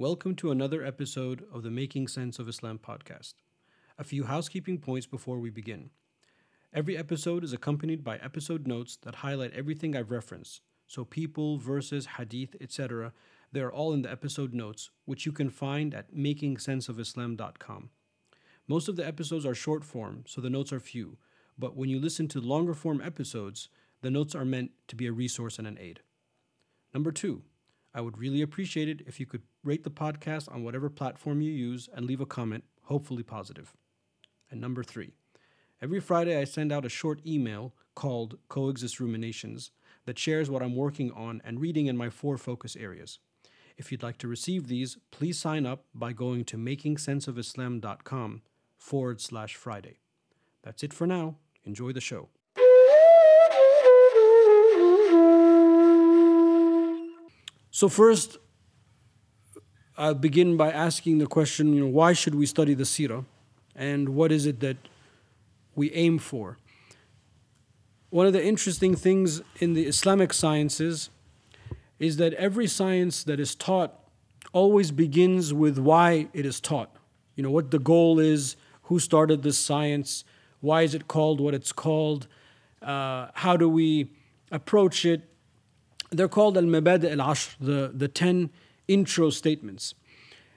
Welcome to another episode of the Making Sense of Islam podcast. A few housekeeping points before we begin. Every episode is accompanied by episode notes that highlight everything I've referenced. So, people, verses, hadith, etc., they are all in the episode notes, which you can find at makingsenseofislam.com. Most of the episodes are short form, so the notes are few, but when you listen to longer form episodes, the notes are meant to be a resource and an aid. Number two, I would really appreciate it if you could rate the podcast on whatever platform you use and leave a comment, hopefully positive. And number three, every Friday I send out a short email called Coexist Ruminations that shares what I'm working on and reading in my four focus areas. If you'd like to receive these, please sign up by going to makingsenseofislam.com forward slash Friday. That's it for now. Enjoy the show. So, first, I'll begin by asking the question you know, why should we study the seerah and what is it that we aim for? One of the interesting things in the Islamic sciences is that every science that is taught always begins with why it is taught. You know, what the goal is, who started this science, why is it called what it's called, uh, how do we approach it. They're called al mabadi al ashr, the, the 10 intro statements.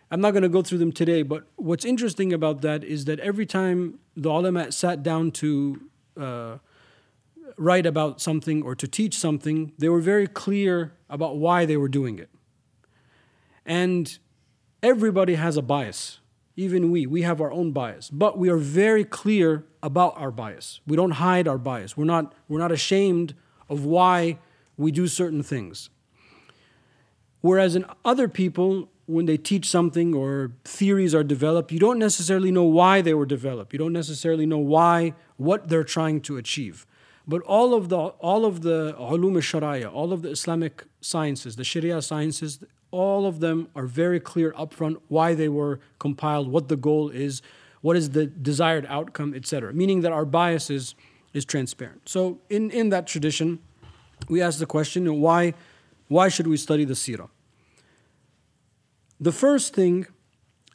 I'm not going to go through them today, but what's interesting about that is that every time the ulama sat down to uh, write about something or to teach something, they were very clear about why they were doing it. And everybody has a bias. Even we, we have our own bias, but we are very clear about our bias. We don't hide our bias. We're not, we're not ashamed of why we do certain things. Whereas in other people, when they teach something or theories are developed, you don't necessarily know why they were developed. You don't necessarily know why, what they're trying to achieve. But all of the all of the ulum sharia, all of the Islamic sciences, the Sharia sciences, all of them are very clear upfront why they were compiled, what the goal is, what is the desired outcome, etc. Meaning that our bias is, is transparent. So in, in that tradition, we ask the question, why, why should we study the seerah? The first thing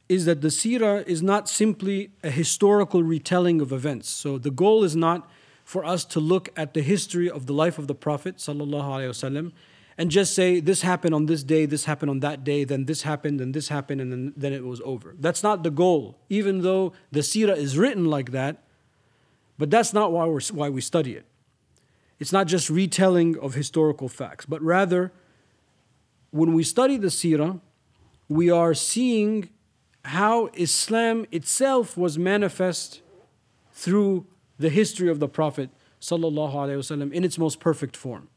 is that the seerah is not simply a historical retelling of events. So the goal is not for us to look at the history of the life of the Prophet وسلم, and just say, this happened on this day, this happened on that day, then this happened, and this happened, and then, then it was over. That's not the goal, even though the seerah is written like that, but that's not why, we're, why we study it. It's not just retelling of historical facts, but rather, when we study the seerah, we are seeing how Islam itself was manifest through the history of the Prophet وسلم, in its most perfect form.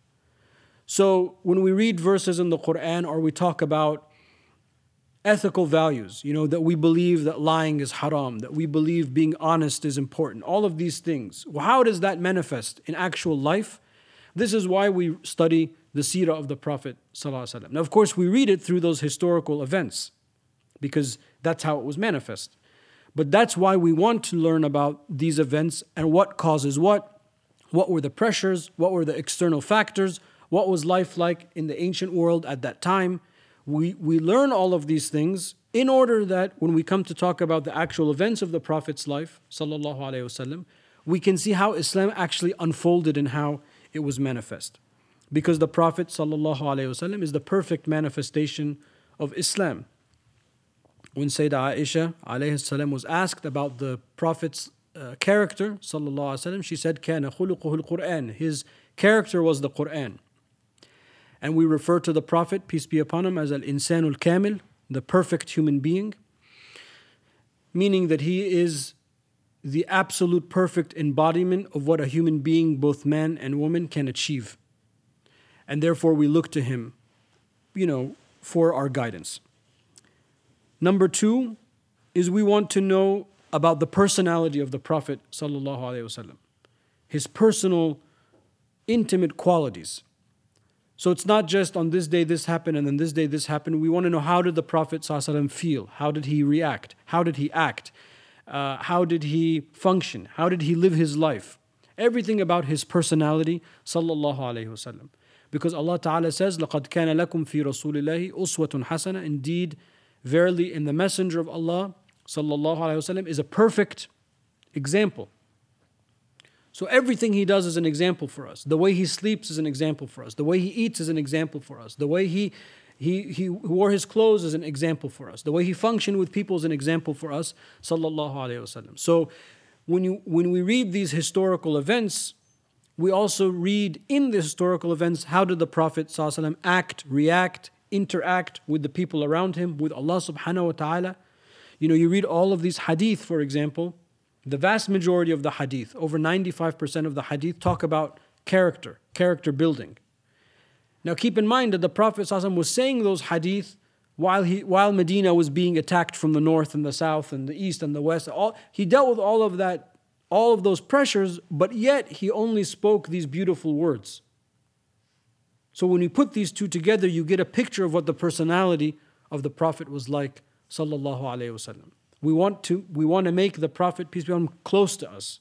So when we read verses in the Quran or we talk about ethical values, you know, that we believe that lying is haram, that we believe being honest is important, all of these things. Well, how does that manifest in actual life? This is why we study the seerah of the Prophet. Now, of course, we read it through those historical events because that's how it was manifest. But that's why we want to learn about these events and what causes what, what were the pressures, what were the external factors, what was life like in the ancient world at that time we, we learn all of these things in order that when we come to talk about the actual events of the Prophet's life, sallallahu alaihi wasallam, we can see how Islam actually unfolded and how it was manifest. Because the Prophet sallallahu alaihi wasallam is the perfect manifestation of Islam. When Sayyidah Aisha alayhi salam was asked about the Prophet's uh, character, sallallahu alaihi wasallam, she said, "Kana khuluquhu al-Qur'an." His character was the Qur'an. And we refer to the Prophet, peace be upon him, as al-insan al-kamil, the perfect human being, meaning that he is the absolute perfect embodiment of what a human being, both man and woman, can achieve. And therefore we look to him, you know, for our guidance. Number two is we want to know about the personality of the Prophet sallallahu alayhi wasallam, his personal, intimate qualities. So it's not just on this day this happened and then this day this happened. We want to know how did the Prophet feel? How did he react? How did he act? Uh, how did he function? How did he live his life? Everything about his personality, sallallahu alaihi wasallam. Because Allah Ta'ala says, لَقَدْ كَانَ لَكُمْ فِي رَسُولِ اللَّهِ أُسْوَةٌ حَسَنَةٌ Indeed, Verily, in the Messenger of Allah sallallahu alaihi wasallam is a perfect example. So everything he does is an example for us. The way he sleeps is an example for us. The way he eats is an example for us. The way he he, he wore his clothes is an example for us. The way he functioned with people is an example for us. Sallallahu alaihi wasallam. So when you when we read these historical events, we also read in the historical events how did the Prophet ﷺ act, react, interact with the people around him, with Allah subhanahu wa ta'ala. You know, you read all of these hadith, for example, the vast majority of the hadith, over 95% of the hadith, talk about character, character building. Now keep in mind that the Prophet ﷺ was saying those hadith while, he, while Medina was being attacked from the north and the south and the east and the west. All, he dealt with all of that, all of those pressures, but yet he only spoke these beautiful words. So when you put these two together, you get a picture of what the personality of the Prophet was like, sallallahu alaihi wasallam. We want to we want to make the Prophet peace be upon him close to us.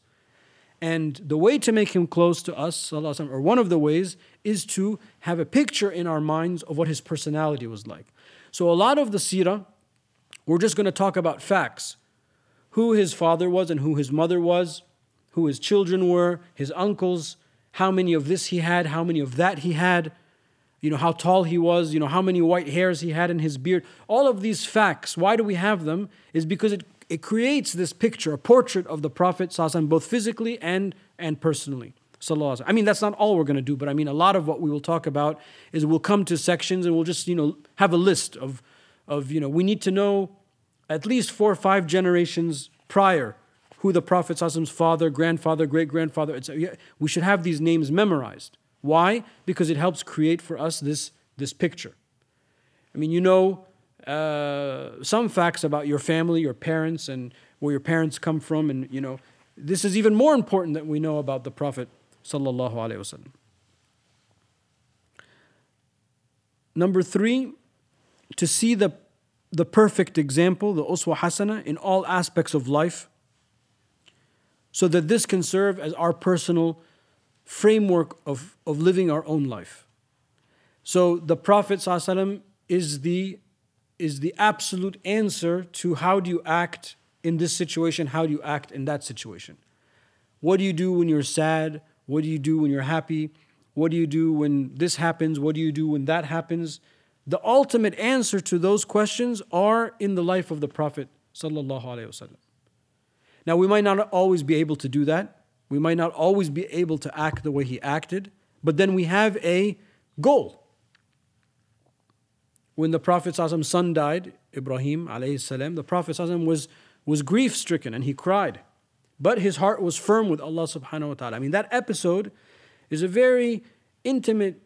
And the way to make him close to us, or one of the ways, is to have a picture in our minds of what his personality was like. So a lot of the seerah, we're just going to talk about facts. Who his father was and who his mother was, who his children were, his uncles, how many of this he had, how many of that he had, you know, how tall he was, you know, how many white hairs he had in his beard. All of these facts, why do we have them? Is because it it creates this picture, a portrait of the Prophet both physically and, and personally. I mean, that's not all we're going to do, but I mean, a lot of what we will talk about is we'll come to sections and we'll just, you know, have a list of, of you know, we need to know at least four or five generations prior who the Prophet's father, grandfather, great grandfather. We should have these names memorized. Why? Because it helps create for us this, this picture. I mean, you know, uh, some facts about your family, your parents, and where your parents come from, and you know, this is even more important that we know about the Prophet sallallahu alaihi wasallam. Number three, to see the the perfect example, the uswa hasana, in all aspects of life, so that this can serve as our personal framework of, of living our own life. So the Prophet is the is the absolute answer to how do you act in this situation, how do you act in that situation. What do you do when you're sad? What do you do when you're happy? What do you do when this happens? What do you do when that happens? The ultimate answer to those questions are in the life of the Prophet. Now, we might not always be able to do that. We might not always be able to act the way he acted, but then we have a goal when the Prophet's son died, Ibrahim salam, the Prophet was, was grief stricken and he cried. But his heart was firm with Allah subhanahu wa ta'ala. I mean, that episode is a very intimate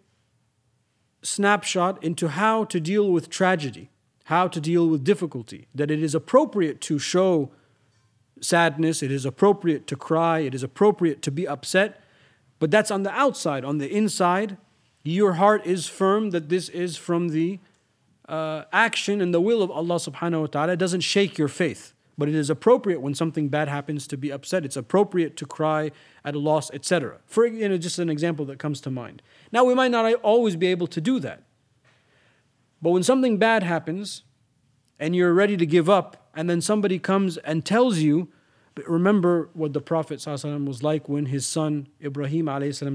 snapshot into how to deal with tragedy, how to deal with difficulty, that it is appropriate to show sadness, it is appropriate to cry, it is appropriate to be upset, but that's on the outside. On the inside, your heart is firm that this is from the uh, action and the will of Allah subhanahu wa ta'ala It doesn't shake your faith. But it is appropriate when something bad happens to be upset. It's appropriate to cry at a loss, etc. For you know, just an example that comes to mind. Now we might not always be able to do that. But when something bad happens and you're ready to give up, and then somebody comes and tells you, but remember what the Prophet was like when his son Ibrahim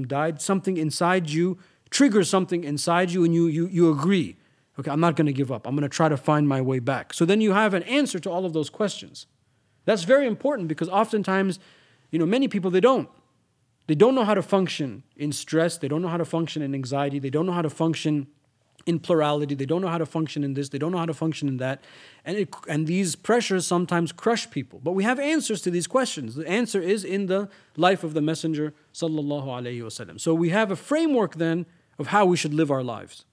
died. Something inside you triggers something inside you, and you, you, you agree. Okay, I'm not going to give up. I'm going to try to find my way back. So then you have an answer to all of those questions. That's very important because oftentimes, you know, many people they don't. They don't know how to function in stress, they don't know how to function in anxiety, they don't know how to function in plurality, they don't know how to function in this, they don't know how to function in that. And it, and these pressures sometimes crush people. But we have answers to these questions. The answer is in the life of the messenger sallallahu alaihi wasallam. So we have a framework then of how we should live our lives.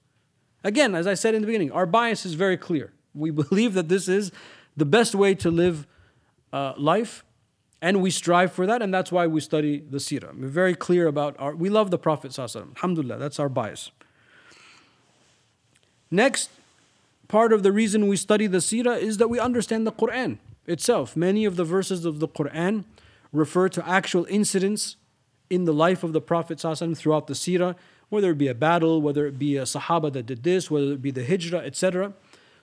Again, as I said in the beginning, our bias is very clear. We believe that this is the best way to live uh, life, and we strive for that, and that's why we study the seerah. We're very clear about our. We love the Prophet Alhamdulillah, that's our bias. Next, part of the reason we study the seerah is that we understand the Quran itself. Many of the verses of the Quran refer to actual incidents in the life of the Prophet throughout the seerah whether it be a battle, whether it be a Sahaba that did this, whether it be the Hijrah, etc.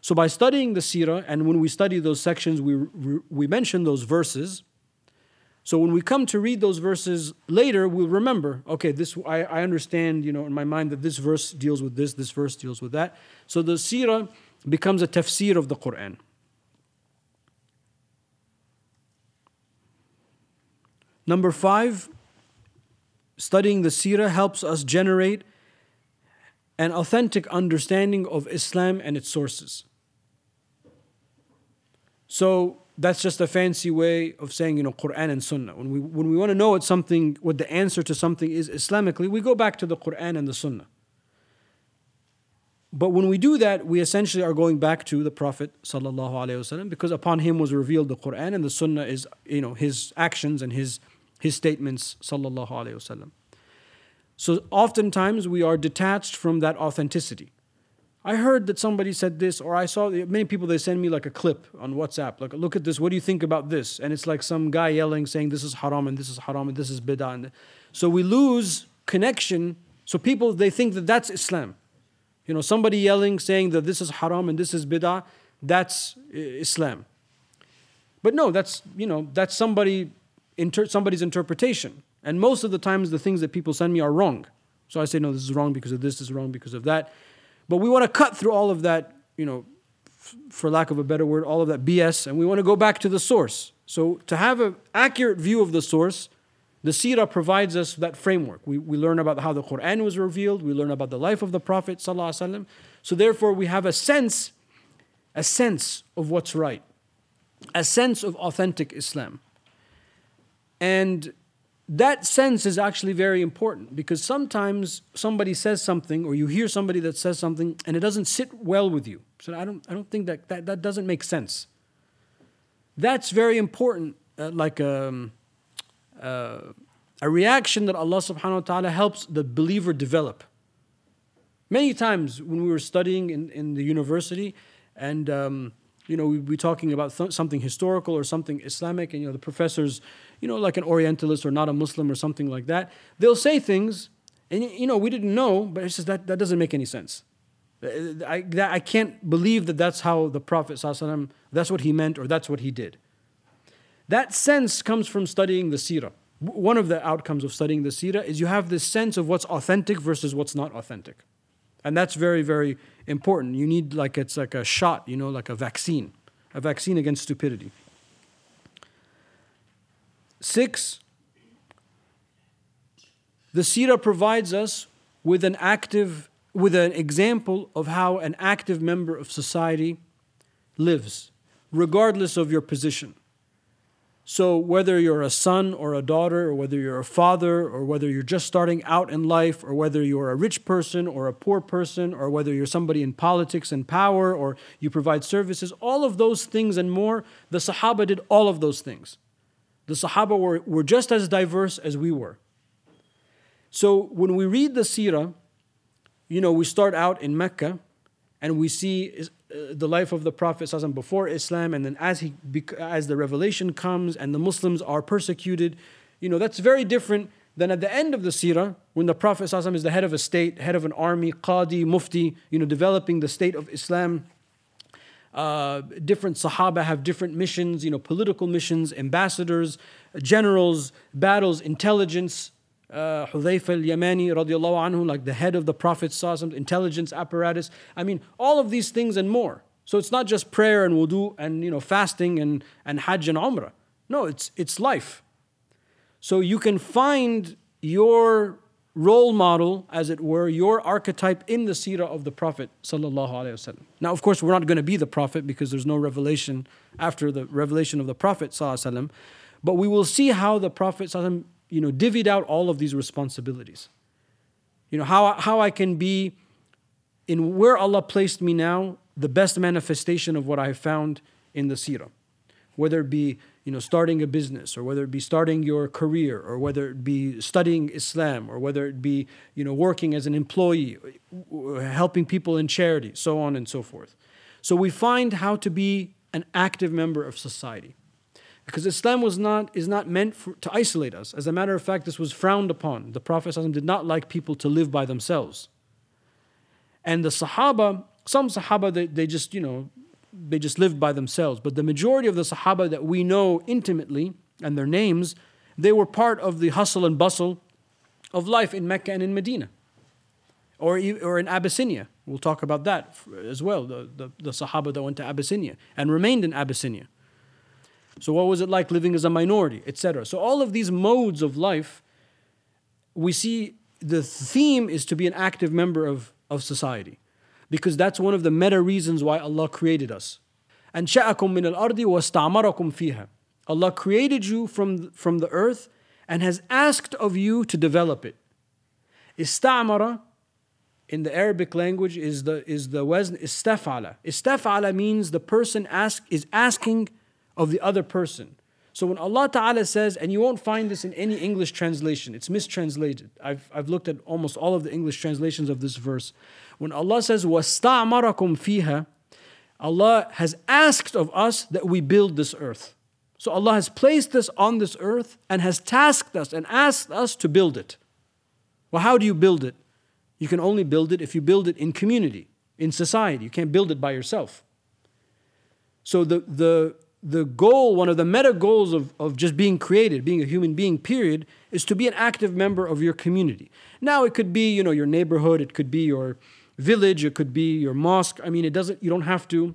So by studying the seerah, and when we study those sections, we, we mention those verses. So when we come to read those verses later, we'll remember, okay, this I, I understand, you know, in my mind that this verse deals with this, this verse deals with that. So the seerah becomes a tafsir of the Quran. Number five, studying the seerah helps us generate an authentic understanding of Islam and its sources. So that's just a fancy way of saying, you know, Quran and Sunnah. When we when we want to know what something, what the answer to something is Islamically, we go back to the Quran and the Sunnah. But when we do that, we essentially are going back to the Prophet wasallam because upon him was revealed the Quran and the Sunnah is, you know, his actions and his his statements sallallahu wasallam. So oftentimes we are detached from that authenticity. I heard that somebody said this, or I saw many people they send me like a clip on WhatsApp. Like, look at this. What do you think about this? And it's like some guy yelling, saying this is haram and this is haram and this is bid'ah. So we lose connection. So people they think that that's Islam. You know, somebody yelling, saying that this is haram and this is bid'ah, that's uh, Islam. But no, that's you know that's somebody inter- somebody's interpretation. And most of the times, the things that people send me are wrong. So I say, no, this is wrong because of this, this is wrong because of that. But we want to cut through all of that, you know, f- for lack of a better word, all of that BS, and we want to go back to the source. So to have an accurate view of the source, the Sirah provides us that framework. We, we learn about how the Quran was revealed, we learn about the life of the Prophet. So therefore, we have a sense, a sense of what's right, a sense of authentic Islam. And that sense is actually very important because sometimes somebody says something or you hear somebody that says something and it doesn't sit well with you. So I don't, I don't think that, that that doesn't make sense. That's very important, uh, like a, um, uh, a reaction that Allah subhanahu wa ta'ala helps the believer develop. Many times when we were studying in, in the university and um, you know, we'd be talking about th- something historical or something Islamic, and you know, the professors, you know, like an Orientalist or not a Muslim or something like that, they'll say things, and you know, we didn't know, but it's just that that doesn't make any sense. Uh, I, that, I can't believe that that's how the Prophet that's what he meant or that's what he did. That sense comes from studying the seerah. One of the outcomes of studying the seerah is you have this sense of what's authentic versus what's not authentic. And that's very, very important. You need like it's like a shot, you know, like a vaccine, a vaccine against stupidity. Six, the Sira provides us with an active, with an example of how an active member of society lives, regardless of your position. So, whether you're a son or a daughter, or whether you're a father, or whether you're just starting out in life, or whether you're a rich person or a poor person, or whether you're somebody in politics and power, or you provide services, all of those things and more, the Sahaba did all of those things. The Sahaba were, were just as diverse as we were. So, when we read the Sirah, you know, we start out in Mecca and we see the life of the Prophet before Islam, and then as he as the revelation comes and the Muslims are persecuted, you know that's very different than at the end of the Sirah when the Prophet is the head of a state, head of an army, qadi, mufti, you know, developing the state of Islam. Uh, different Sahaba have different missions, you know, political missions, ambassadors, generals, battles, intelligence, uh, Hudayfa al-Yamani radiallahu anhu, like the head of the Prophet's intelligence apparatus. I mean, all of these things and more. So it's not just prayer and wudu and you know fasting and, and hajj and umrah. No, it's it's life. So you can find your role model, as it were, your archetype in the seerah of the Prophet sallallahu Now, of course, we're not going to be the Prophet because there's no revelation after the revelation of the Prophet but we will see how the Prophet you know, divvied out all of these responsibilities. You know, how, how I can be in where Allah placed me now, the best manifestation of what I found in the seerah. Whether it be, you know, starting a business, or whether it be starting your career, or whether it be studying Islam, or whether it be, you know, working as an employee, helping people in charity, so on and so forth. So we find how to be an active member of society. Because Islam was not, is not meant for, to isolate us. As a matter of fact, this was frowned upon. The Prophet did not like people to live by themselves. And the Sahaba Some Sahaba, they, they just, you know, they just lived by themselves. But the majority of the Sahaba that we know intimately and their names, they were part of the hustle and bustle of life in Mecca and in Medina or, or in Abyssinia. We'll talk about that as well, the, the, the Sahaba that went to Abyssinia and remained in Abyssinia. So, what was it like living as a minority, etc.? So, all of these modes of life, we see the theme is to be an active member of, of society because that's one of the meta reasons why Allah created us. And sha'akum min al-ardi wa fiha. Allah created you from, from the earth and has asked of you to develop it. Istamara in the Arabic language is the is the wazn istafala. Istafala means the person ask is asking of the other person. So when Allah Ta'ala says, and you won't find this in any English translation, it's mistranslated. I've, I've looked at almost all of the English translations of this verse. When Allah says, وَاسْتَعْمَرَكُمْ فِيهَا Allah has asked of us that we build this earth. So Allah has placed us on this earth and has tasked us and asked us to build it. Well, how do you build it? You can only build it if you build it in community, in society. You can't build it by yourself. So the, the, the goal, one of the meta goals of, of just being created, being a human being, period, is to be an active member of your community. Now it could be, you know, your neighborhood, it could be your village, it could be your mosque. I mean, it doesn't, you don't have to,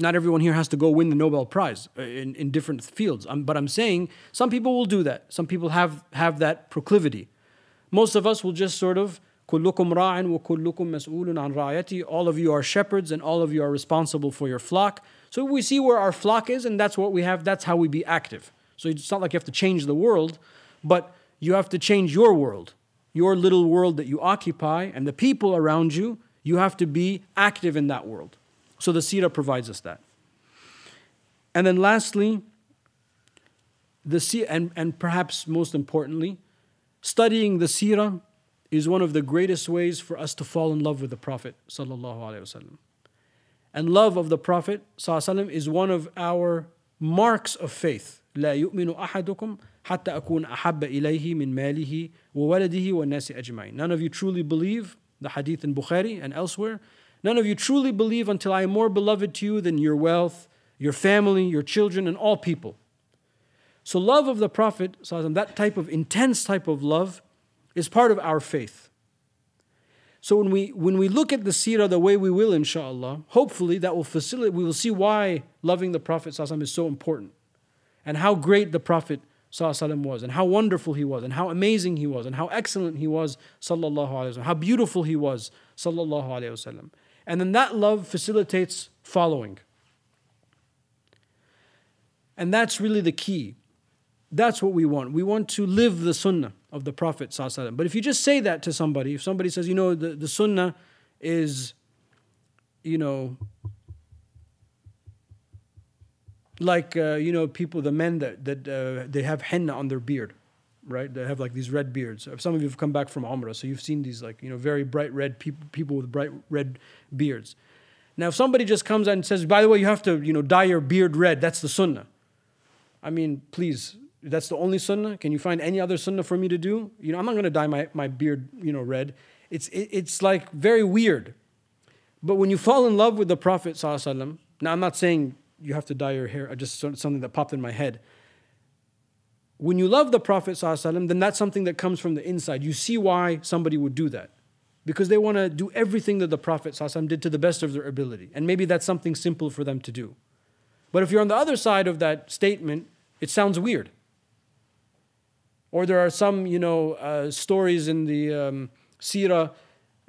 not everyone here has to go win the Nobel Prize uh, in, in different fields. Um, but I'm saying some people will do that. Some people have, have that proclivity. Most of us will just sort of كلكم راع وكلكم مسؤول عن رعيتي. All of you are shepherds and all of you are responsible for your flock. So we see where our flock is and that's what we have. That's how we be active. So it's not like you have to change the world, but you have to change your world, your little world that you occupy and the people around you. You have to be active in that world. So the Sirah provides us that. And then lastly, the and, and perhaps most importantly, studying the Sirah is one of the greatest ways for us to fall in love with the Prophet. And love of the Prophet is one of our marks of faith. لا يؤمن أحدكم حتى أكون أحب إليه من ماله وولده والناس أجمعين. None of you truly believe, the hadith in Bukhari and elsewhere, none of you truly believe until I am more beloved to you than your wealth, your family, your children, and all people. So love of the Prophet, that type of intense type of love, is part of our faith. So when we when we look at the seerah the way we will, inshallah, hopefully that will facilitate. We will see why loving the Prophet is so important, and how great the Prophet was, and how wonderful he was, and how amazing he was, and how excellent he was, sallallahu alaihi wasallam, how beautiful he was, sallallahu alaihi wasallam. And then that love facilitates following. And that's really the key. That's what we want. We want to live the sunnah of the Prophet. But if you just say that to somebody, if somebody says, you know, the, the sunnah is, you know, like, uh, you know, people, the men that, that uh, they have henna on their beard, right? They have like these red beards. Some of you have come back from Umrah, so you've seen these like, you know, very bright red people, people with bright red beards. Now, if somebody just comes and says, by the way, you have to, you know, dye your beard red, that's the sunnah. I mean, please, that's the only sunnah. Can you find any other sunnah for me to do? You know, I'm not going to dye my, my beard, you know, red. It's, it, it's like very weird. But when you fall in love with the Prophet, ﷺ, now I'm not saying you have to dye your hair, just something that popped in my head. When you love the Prophet, ﷺ, then that's something that comes from the inside. You see why somebody would do that. Because they want to do everything that the Prophet ﷺ did to the best of their ability. And maybe that's something simple for them to do. But if you're on the other side of that statement, it sounds weird. Or there are some, you know, uh, stories in the um, Sirah,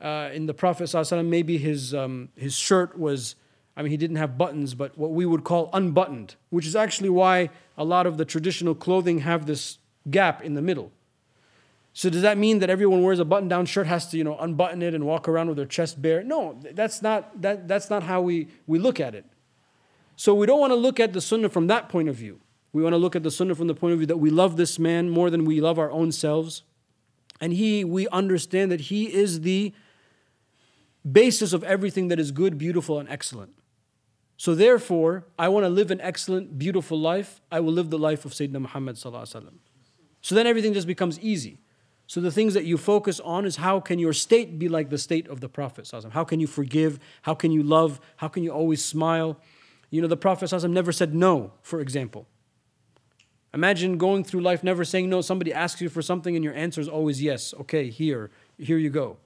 uh, in the Prophet maybe his, um, his shirt was, I mean, he didn't have buttons, but what we would call unbuttoned, which is actually why a lot of the traditional clothing have this gap in the middle. So does that mean that everyone wears a button-down shirt has to, you know, unbutton it and walk around with their chest bare? No, that's not, that, that's not how we, we look at it. So we don't want to look at the sunnah from that point of view. We want to look at the sunnah from the point of view that we love this man more than we love our own selves. And he, we understand that he is the basis of everything that is good, beautiful, and excellent. So therefore, I want to live an excellent, beautiful life. I will live the life of Sayyidina Muhammad. So then everything just becomes easy. So the things that you focus on is how can your state be like the state of the Prophet? How can you forgive? How can you love? How can you always smile? You know, the Prophet never said no, for example. Imagine going through life never saying no. Somebody asks you for something and your answer is always yes. Okay, here, here you go.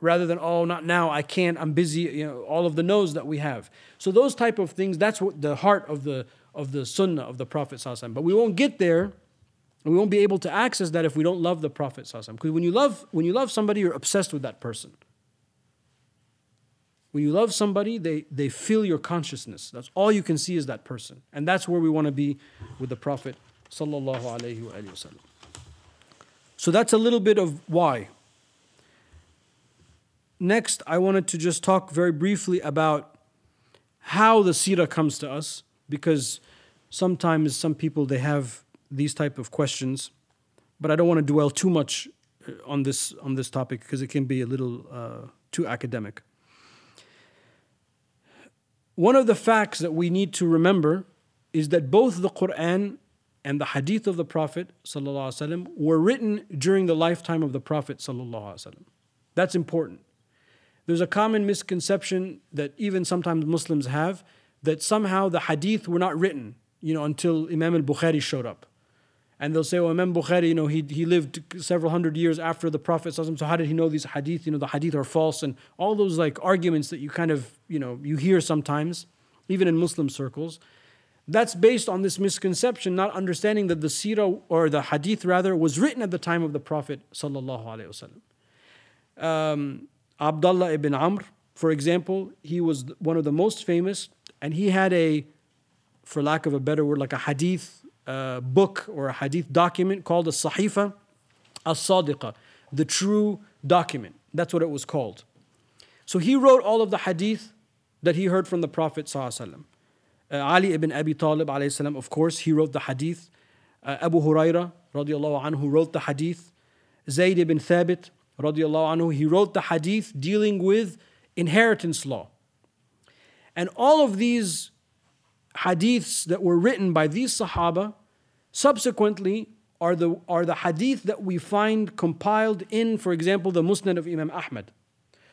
Rather than, oh, not now, I can't, I'm busy, you know, all of the no's that we have. So those type of things, that's what the heart of the of the sunnah of the Prophet. But we won't get there and we won't be able to access that if we don't love the Prophet. Because when you love when you love somebody, you're obsessed with that person. When you love somebody, they, they feel your consciousness. That's all you can see is that person. And that's where we want to be with the Prophet. So that's a little bit of why. Next, I wanted to just talk very briefly about how the seerah comes to us, because sometimes some people they have these type of questions, but I don't want to dwell too much uh, on this on this topic because it can be a little uh, too academic. One of the facts that we need to remember is that both the Quran and the hadith of the Prophet ﷺ were written during the lifetime of the Prophet. ﷺ. That's important. There's a common misconception that even sometimes Muslims have that somehow the hadith were not written, you know, until Imam al-Bukhari showed up. And they'll say, "Oh, Imam Bukhari, you know, he, he lived several hundred years after the Prophet. So how did he know these hadith? You know, the hadith are false, and all those like arguments that you kind of, you know, you hear sometimes, even in Muslim circles. That's based on this misconception, not understanding that the seerah or the hadith rather was written at the time of the Prophet. Um, Abdullah ibn Amr, for example, he was one of the most famous, and he had a, for lack of a better word, like a hadith uh, book or a hadith document called a Sahifa as Sadiqa, the true document. That's what it was called. So he wrote all of the hadith that he heard from the Prophet. Uh, Ali ibn Abi Talib, السلام, of course, he wrote the hadith. Uh, Abu Huraira radiallahu anhu wrote the hadith. Zayd ibn Thabit radiallahu anhu, he wrote the hadith dealing with inheritance law. And all of these hadiths that were written by these Sahaba subsequently are the, are the hadith that we find compiled in, for example, the Musnad of Imam Ahmad.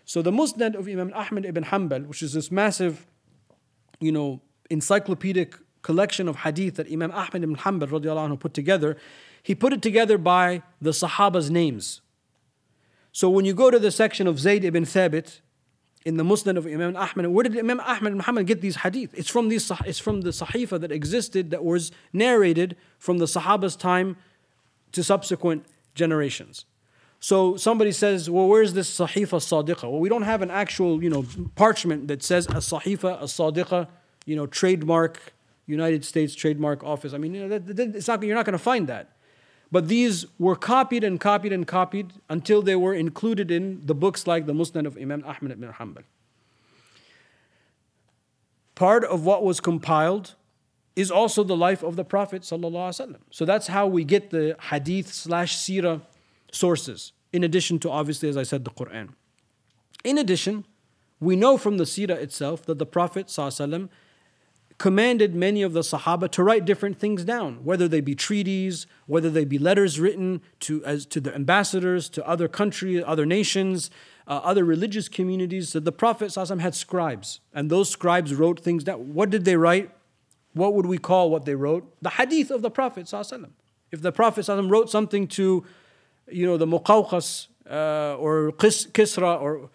So the Musnad of Imam Ahmad ibn Hanbal, which is this massive, you know, encyclopedic collection of hadith that Imam Ahmad ibn Hanbal anhu, put together, he put it together by the Sahaba's names. So when you go to the section of Zayd ibn Thabit, in the Musnad of Imam Ahmad. Where did Imam Ahmad Muhammad get these hadith? It's from these it's from the Sahifa that existed that was narrated from the Sahaba's time to subsequent generations. So somebody says, well, where's this Sahifa Sadiqa? Well, we don't have an actual, you know, parchment that says a Sahifa, a Sadiqa, you know, trademark, United States trademark office. I mean, you know, that, that, it's not, you're not going to find that. But these were copied and copied and copied until they were included in the books like the Musnad of Imam Ahmad ibn Hanbal. Part of what was compiled is also the life of the Prophet. So that's how we get the hadith slash seerah sources, in addition to obviously, as I said, the Quran. In addition, we know from the seerah itself that the Prophet commanded many of the Sahaba to write different things down, whether they be treaties, whether they be letters written to, as, to the ambassadors, to other countries, other nations, uh, other religious communities. So the Prophet had scribes, and those scribes wrote things down. What did they write? What would we call what they wrote? The hadith of the Prophet. If the Prophet wrote something to, you know, the Muqawqas uh, or Kisra or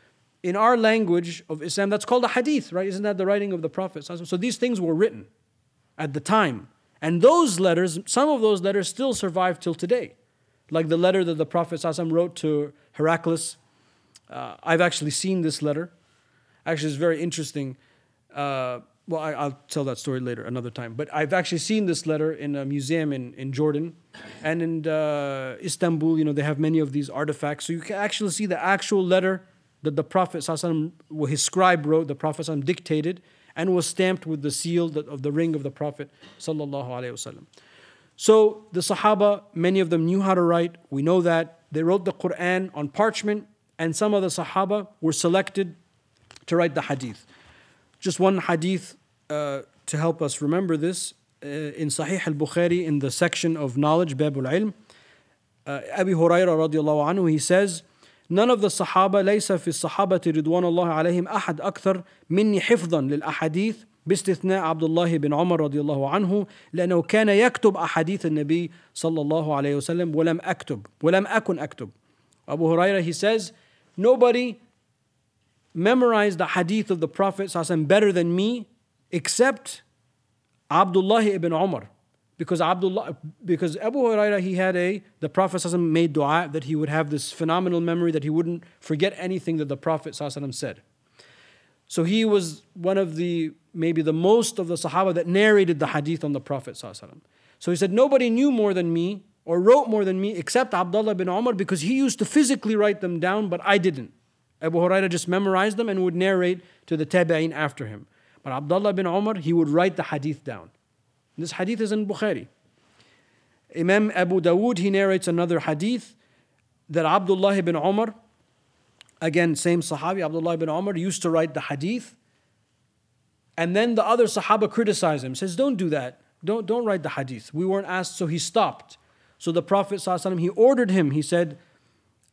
in our language of Islam, that's called a hadith, right? Isn't that the writing of the Prophet? So these things were written at the time. And those letters, some of those letters still survive till today. Like the letter that the Prophet wrote to Heraclius. Uh, I've actually seen this letter. Actually, it's very interesting. Uh, well, I, will tell that story later, another time. But I've actually seen this letter in a museum in, in Jordan. And in uh, Istanbul, you know, they have many of these artifacts. So you can actually see the actual letter that the Prophet ﷺ, his scribe wrote, the Prophet ﷺ dictated, and was stamped with the seal of the ring of the Prophet. So the Sahaba, many of them knew how to write. We know that. They wrote the Quran on parchment, and some of the Sahaba were selected to write the hadith. Just one hadith uh, to help us remember this. Uh, in Sahih al Bukhari, in the section of knowledge, Babul Ilm, uh, Abi Hurairah radiallahu anhu, he says, None of the Sahaba ليس في الصحابة رضوان الله عليهم أحد أكثر مني حفظا للأحاديث باستثناء عبد الله بن عمر رضي الله عنه لأنه كان يكتب أحاديث النبي صلى الله عليه وسلم ولم أكتب ولم أكن أكتب. Abu Hurairah he says nobody memorized the hadith of the Prophet ﷺ better than me except Abdullah ibn Umar because Abdullah because Abu Hurairah he had a the Prophet ﷺ made dua that he would have this phenomenal memory that he wouldn't forget anything that the Prophet ﷺ said. So he was one of the maybe the most of the Sahaba that narrated the hadith on the Prophet. ﷺ. So he said, Nobody knew more than me or wrote more than me except Abdullah bin Umar because he used to physically write them down, but I didn't. Abu Hurairah just memorized them and would narrate to the tabi'in after him. But Abdullah bin Umar, he would write the hadith down. This hadith is in Bukhari. Imam Abu Dawood, he narrates another hadith that Abdullah bin Umar, again, same Sahabi, Abdullah bin Umar, used to write the hadith. And then the other Sahaba criticized him, says, Don't do that. Don't, don't write the hadith. We weren't asked, so he stopped. So the Prophet ﷺ, he ordered him, he said,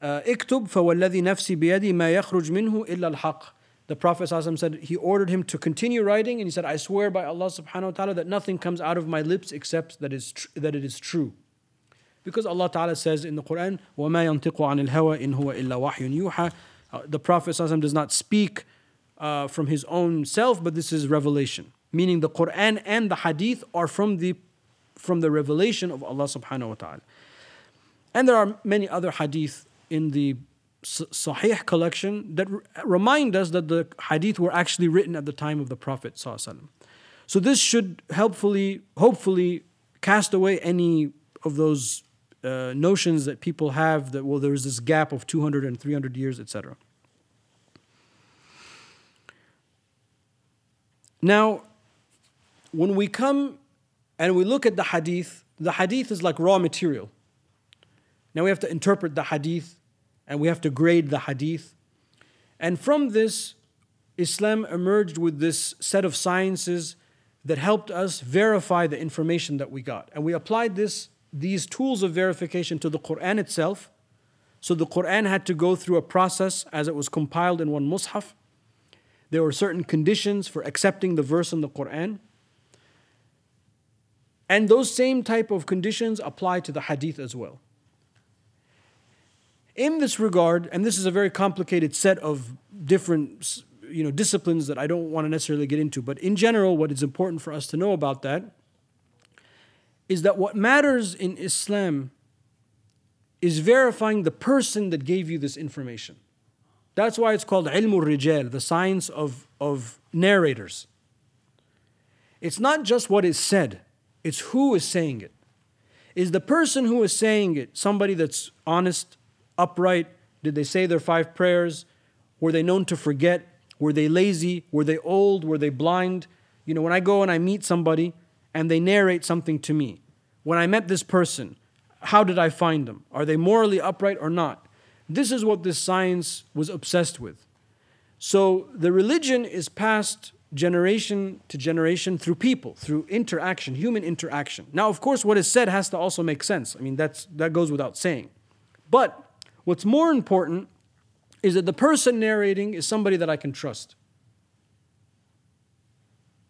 اكتب فوالذي نفسي بيدي ما يخرج منه إلا الحق. The Prophet ﷺ said, he ordered him to continue writing and he said, I swear by Allah subhanahu wa ta'ala that nothing comes out of my lips except that, is tr- that it is true. Because Allah Ta'ala says in the Quran, وَمَا يَنْطِقُ عَنِ الْهَوَى إِنْ هُوَ إِلَّا وَحْيٌ يُوحَى uh, The Prophet ﷺ does not speak uh, from his own self, but this is revelation. Meaning the Quran and the Hadith are from the, from the revelation of Allah subhanahu wa ta'ala. And there are many other Hadith in the Sahih collection that remind us that the hadith were actually written at the time of the Prophet. So this should helpfully, hopefully, cast away any of those uh, notions that people have that, well, there is this gap of 200 and 300 years, etc. Now, when we come and we look at the hadith, the hadith is like raw material. Now we have to interpret the hadith and we have to grade the hadith. And from this, Islam emerged with this set of sciences that helped us verify the information that we got. And we applied this, these tools of verification to the Quran itself. So the Quran had to go through a process as it was compiled in one mushaf. There were certain conditions for accepting the verse in the Quran. And those same type of conditions apply to the hadith as well. In this regard, and this is a very complicated set of different you know, disciplines that I don't want to necessarily get into, but in general, what is important for us to know about that is that what matters in Islam is verifying the person that gave you this information. That's why it's called ilmul rijal, the science of, of narrators. It's not just what is said, it's who is saying it. Is the person who is saying it somebody that's honest, upright? Did they say their five prayers? Were they known to forget? Were they lazy? Were they old? Were they blind? You know, when I go and I meet somebody and they narrate something to me, when I met this person, how did I find them? Are they morally upright or not? This is what this science was obsessed with. So the religion is passed generation to generation through people, through interaction, human interaction. Now, of course, what is said has to also make sense. I mean, that's, that goes without saying. But What's more important is that the person narrating is somebody that I can trust.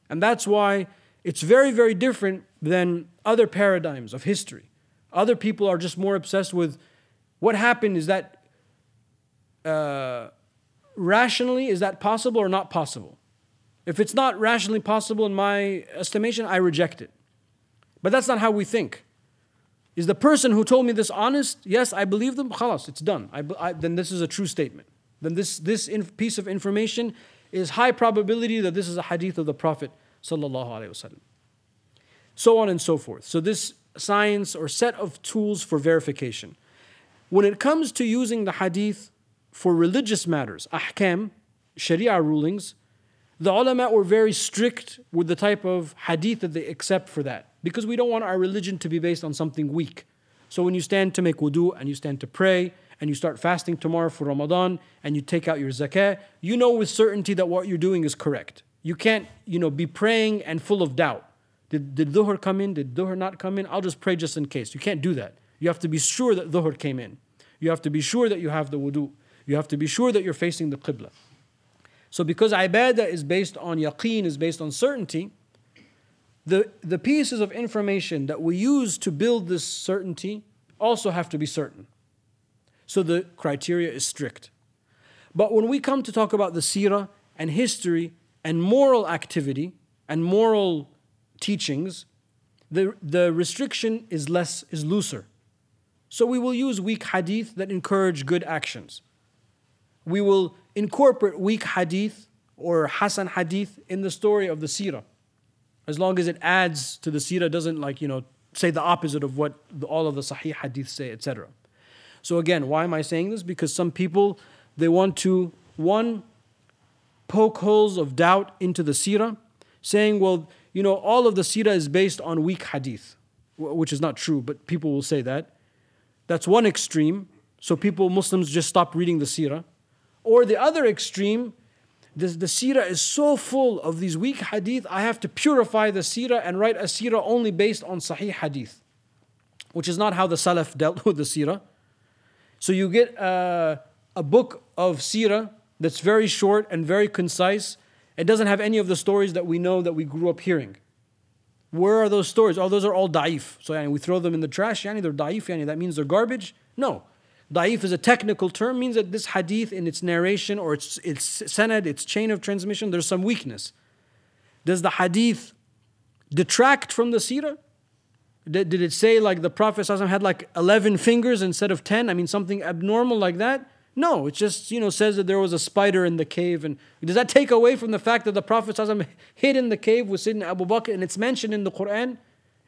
And that's why it's very, very different than other paradigms of history. Other people are just more obsessed with what happened. Is that uh, rationally, is that possible or not possible? If it's not rationally possible in my estimation, I reject it. But that's not how we think. Is the person who told me this honest? Yes, I believe them. Khalas, it's done. I, I, then this is a true statement. Then this, this piece of information is high probability that this is a hadith of the Prophet sallallahu alaihi wasallam. So on and so forth. So this science or set of tools for verification. When it comes to using the hadith for religious matters, ahkam, sharia rulings, the ulama were very strict with the type of hadith that they accept for that because we don't want our religion to be based on something weak. So when you stand to make wudu and you stand to pray and you start fasting tomorrow for Ramadan and you take out your zakah, you know with certainty that what you're doing is correct. You can't, you know, be praying and full of doubt. Did, did dhuhr come in? Did dhuhr not come in? I'll just pray just in case. You can't do that. You have to be sure that dhuhr came in. You have to be sure that you have the wudu. You have to be sure that you're facing the qibla. So because ibadah is based on yaqeen, is based on certainty, the, the pieces of information that we use to build this certainty also have to be certain. So the criteria is strict. But when we come to talk about the seerah and history and moral activity and moral teachings, the, the restriction is less, is looser. So we will use weak hadith that encourage good actions. We will incorporate weak hadith or Hasan hadith in the story of the seerah. As long as it adds to the seerah, doesn't like, you know, say the opposite of what the, all of the sahih hadith say, etc. So again, why am I saying this? Because some people, they want to, one, poke holes of doubt into the seerah, saying, well, you know, all of the seerah is based on weak hadith, which is not true, but people will say that. That's one extreme. So people, Muslims, just stop reading the seerah. Or the other extreme, the, the seerah is so full of these weak hadith, I have to purify the seerah and write a seerah only based on sahih hadith, which is not how the Salaf dealt with the seerah. So you get a, a book of seerah that's very short and very concise. It doesn't have any of the stories that we know that we grew up hearing. Where are those stories? Oh, those are all da'if. So yani, we throw them in the trash. Yani, they're da'if. Yani, that means they're garbage. No. Da'if is a technical term, means that this hadith in its narration or its, its sanad, its chain of transmission, there's some weakness. Does the hadith detract from the seerah? Did, did it say like the Prophet had like 11 fingers instead of 10? I mean, something abnormal like that? No, it just you know says that there was a spider in the cave, and does that take away from the fact that the Prophet hid in the cave with Sayyidina Abu Bakr, and it's mentioned in the Quran?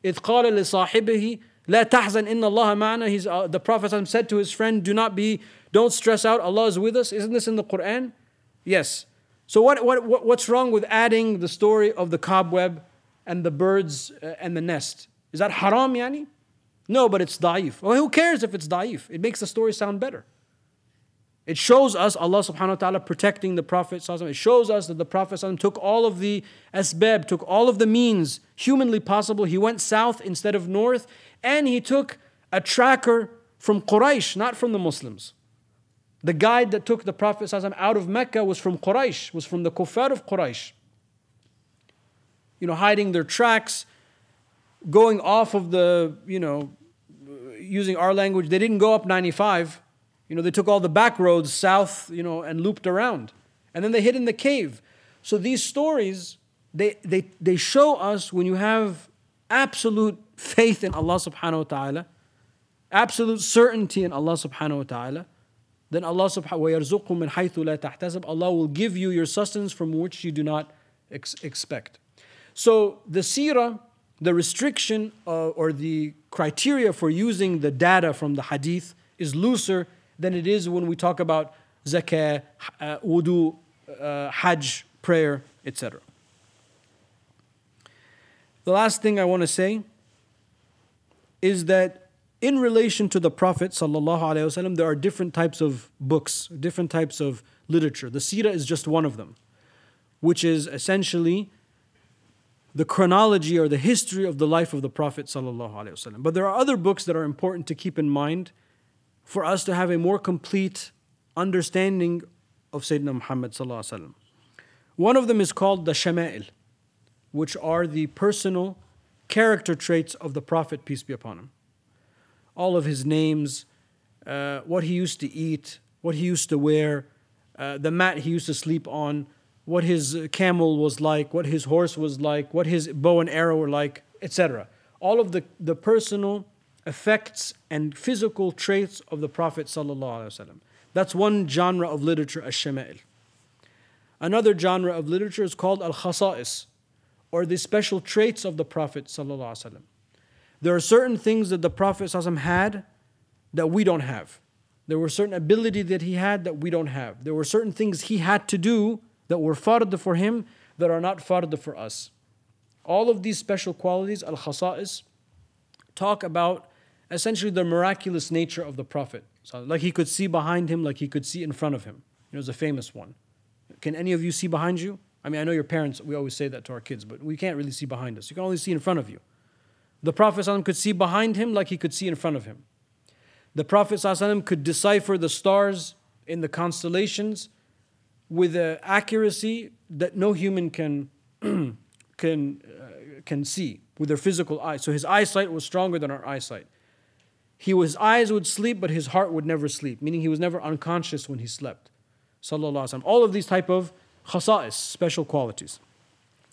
إذ قال لصاحبه La tahzan inna Allah ma'ana. He's, uh, the Prophet said to his friend, do not be, don't stress out, Allah is with us. Isn't this in the Quran? Yes. So what, what, what what's wrong with adding the story of the cobweb and the birds uh, and the nest? Is that haram, yani? No, but it's da'if. Well, who cares if it's da'if? It makes the story sound better. It shows us Allah subhanahu wa ta'ala protecting the Prophet. It shows us that the Prophet took all of the asbab, took all of the means humanly possible. He went south instead of north, and he took a tracker from Quraysh, not from the Muslims. The guide that took the Prophet out of Mecca was from Quraysh, was from the kuffar of Quraysh. You know, hiding their tracks, going off of the, you know, using our language, they didn't go up 95 you know, they took all the back roads south, you know, and looped around. And then they hid in the cave. So these stories, they, they, they show us when you have absolute faith in Allah subhanahu wa ta'ala, absolute certainty in Allah subhanahu wa ta'ala, then Allah subhanahu wa min haythu la tahtasib, Allah will give you your sustenance from which you do not ex- expect. So the seerah, the restriction uh, or the criteria for using the data from the hadith is looser than it is when we talk about zakah, uh, wudu, uh, hajj, prayer, etc. The last thing I want to say is that in relation to the Prophet وسلم, there are different types of books, different types of literature. The Sirah is just one of them, which is essentially the chronology or the history of the life of the Prophet. ﷺ. But there are other books that are important to keep in mind for us to have a more complete understanding of Sayyidina Muhammad. One of them is called the Shama'il, which are the personal character traits of the Prophet, peace be upon him. All of his names, uh, what he used to eat, what he used to wear, uh, the mat he used to sleep on, what his camel was like, what his horse was like, what his bow and arrow were like, etc. All of the, the personal effects and physical traits of the Prophet That's one genre of literature, ash-shama'il. Another genre of literature is called al-khasa'is, or the special traits of the Prophet There are certain things that the Prophet had that we don't have. There were certain ability that he had that we don't have. There were certain things he had to do that were fard for him that are not fard for us. All of these special qualities, al-khasa'is, talk about essentially the miraculous nature of the Prophet. So like he could see behind him, like he could see in front of him. It was a famous one. Can any of you see behind you? I mean, I know your parents, we always say that to our kids, but we can't really see behind us. You can only see in front of you. The Prophet could see behind him like he could see in front of him. The Prophet ﷺ could decipher the stars in the constellations with an accuracy that no human can, can, uh, can see with their physical eyes. So his eyesight was stronger than our eyesight. He, his eyes would sleep, but his heart would never sleep, meaning he was never unconscious when he slept. Sallallahu All of these type of khasa'is, special qualities.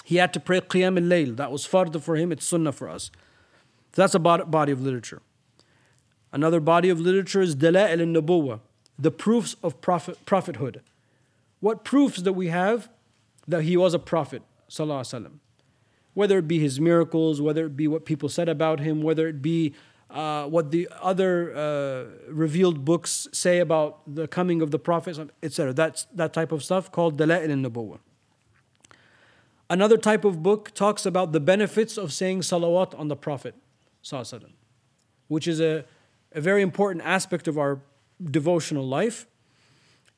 He had to pray Qiyam al-Layl. That was fard for him, it's sunnah for us. So that's a body of literature. Another body of literature is Dala'il al-Nubuwah, the proofs of prophet, prophethood. What proofs that we have that he was a prophet, sallallahu Whether it be his miracles, whether it be what people said about him, whether it be uh, what the other uh, revealed books say about the coming of the prophets, etc. That's that type of stuff called Dala'il al-Nubuwah. Another type of book talks about the benefits of saying salawat on the Prophet, which is a, a very important aspect of our devotional life.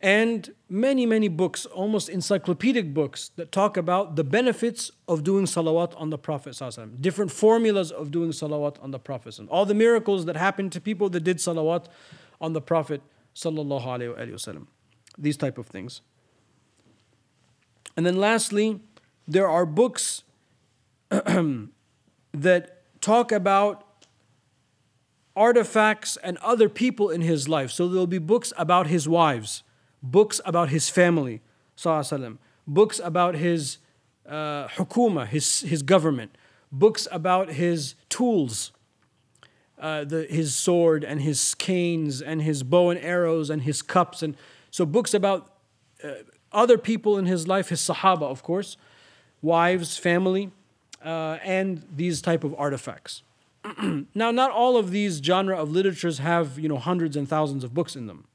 And many, many books, almost encyclopedic books, that talk about the benefits of doing salawat on the Prophet. Different formulas of doing salawat on the Prophet. and All the miracles that happened to people that did salawat on the Prophet. These type of things. And then lastly, there are books that talk about artifacts and other people in his life. So there'll be books about his wives, books about his family, وسلم, books about his uh, hukuma, his, his government, books about his tools, uh, the, his sword and his canes and his bow and arrows and his cups. And so books about uh, other people in his life, his sahaba, of course wives, family, uh, and these type of artifacts. now, not all of these genre of literatures have you know hundreds and thousands of books in them.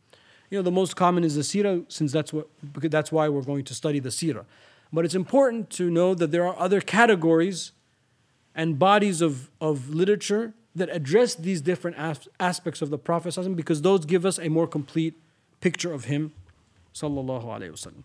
You know, the most common is the Sirah, since that's what because that's why we're going to study the Sirah. But it's important to know that there are other categories and bodies of, of literature that address these different as- aspects of the Prophet because those give us a more complete picture of him. Sallallahu Alaihi Wasallam.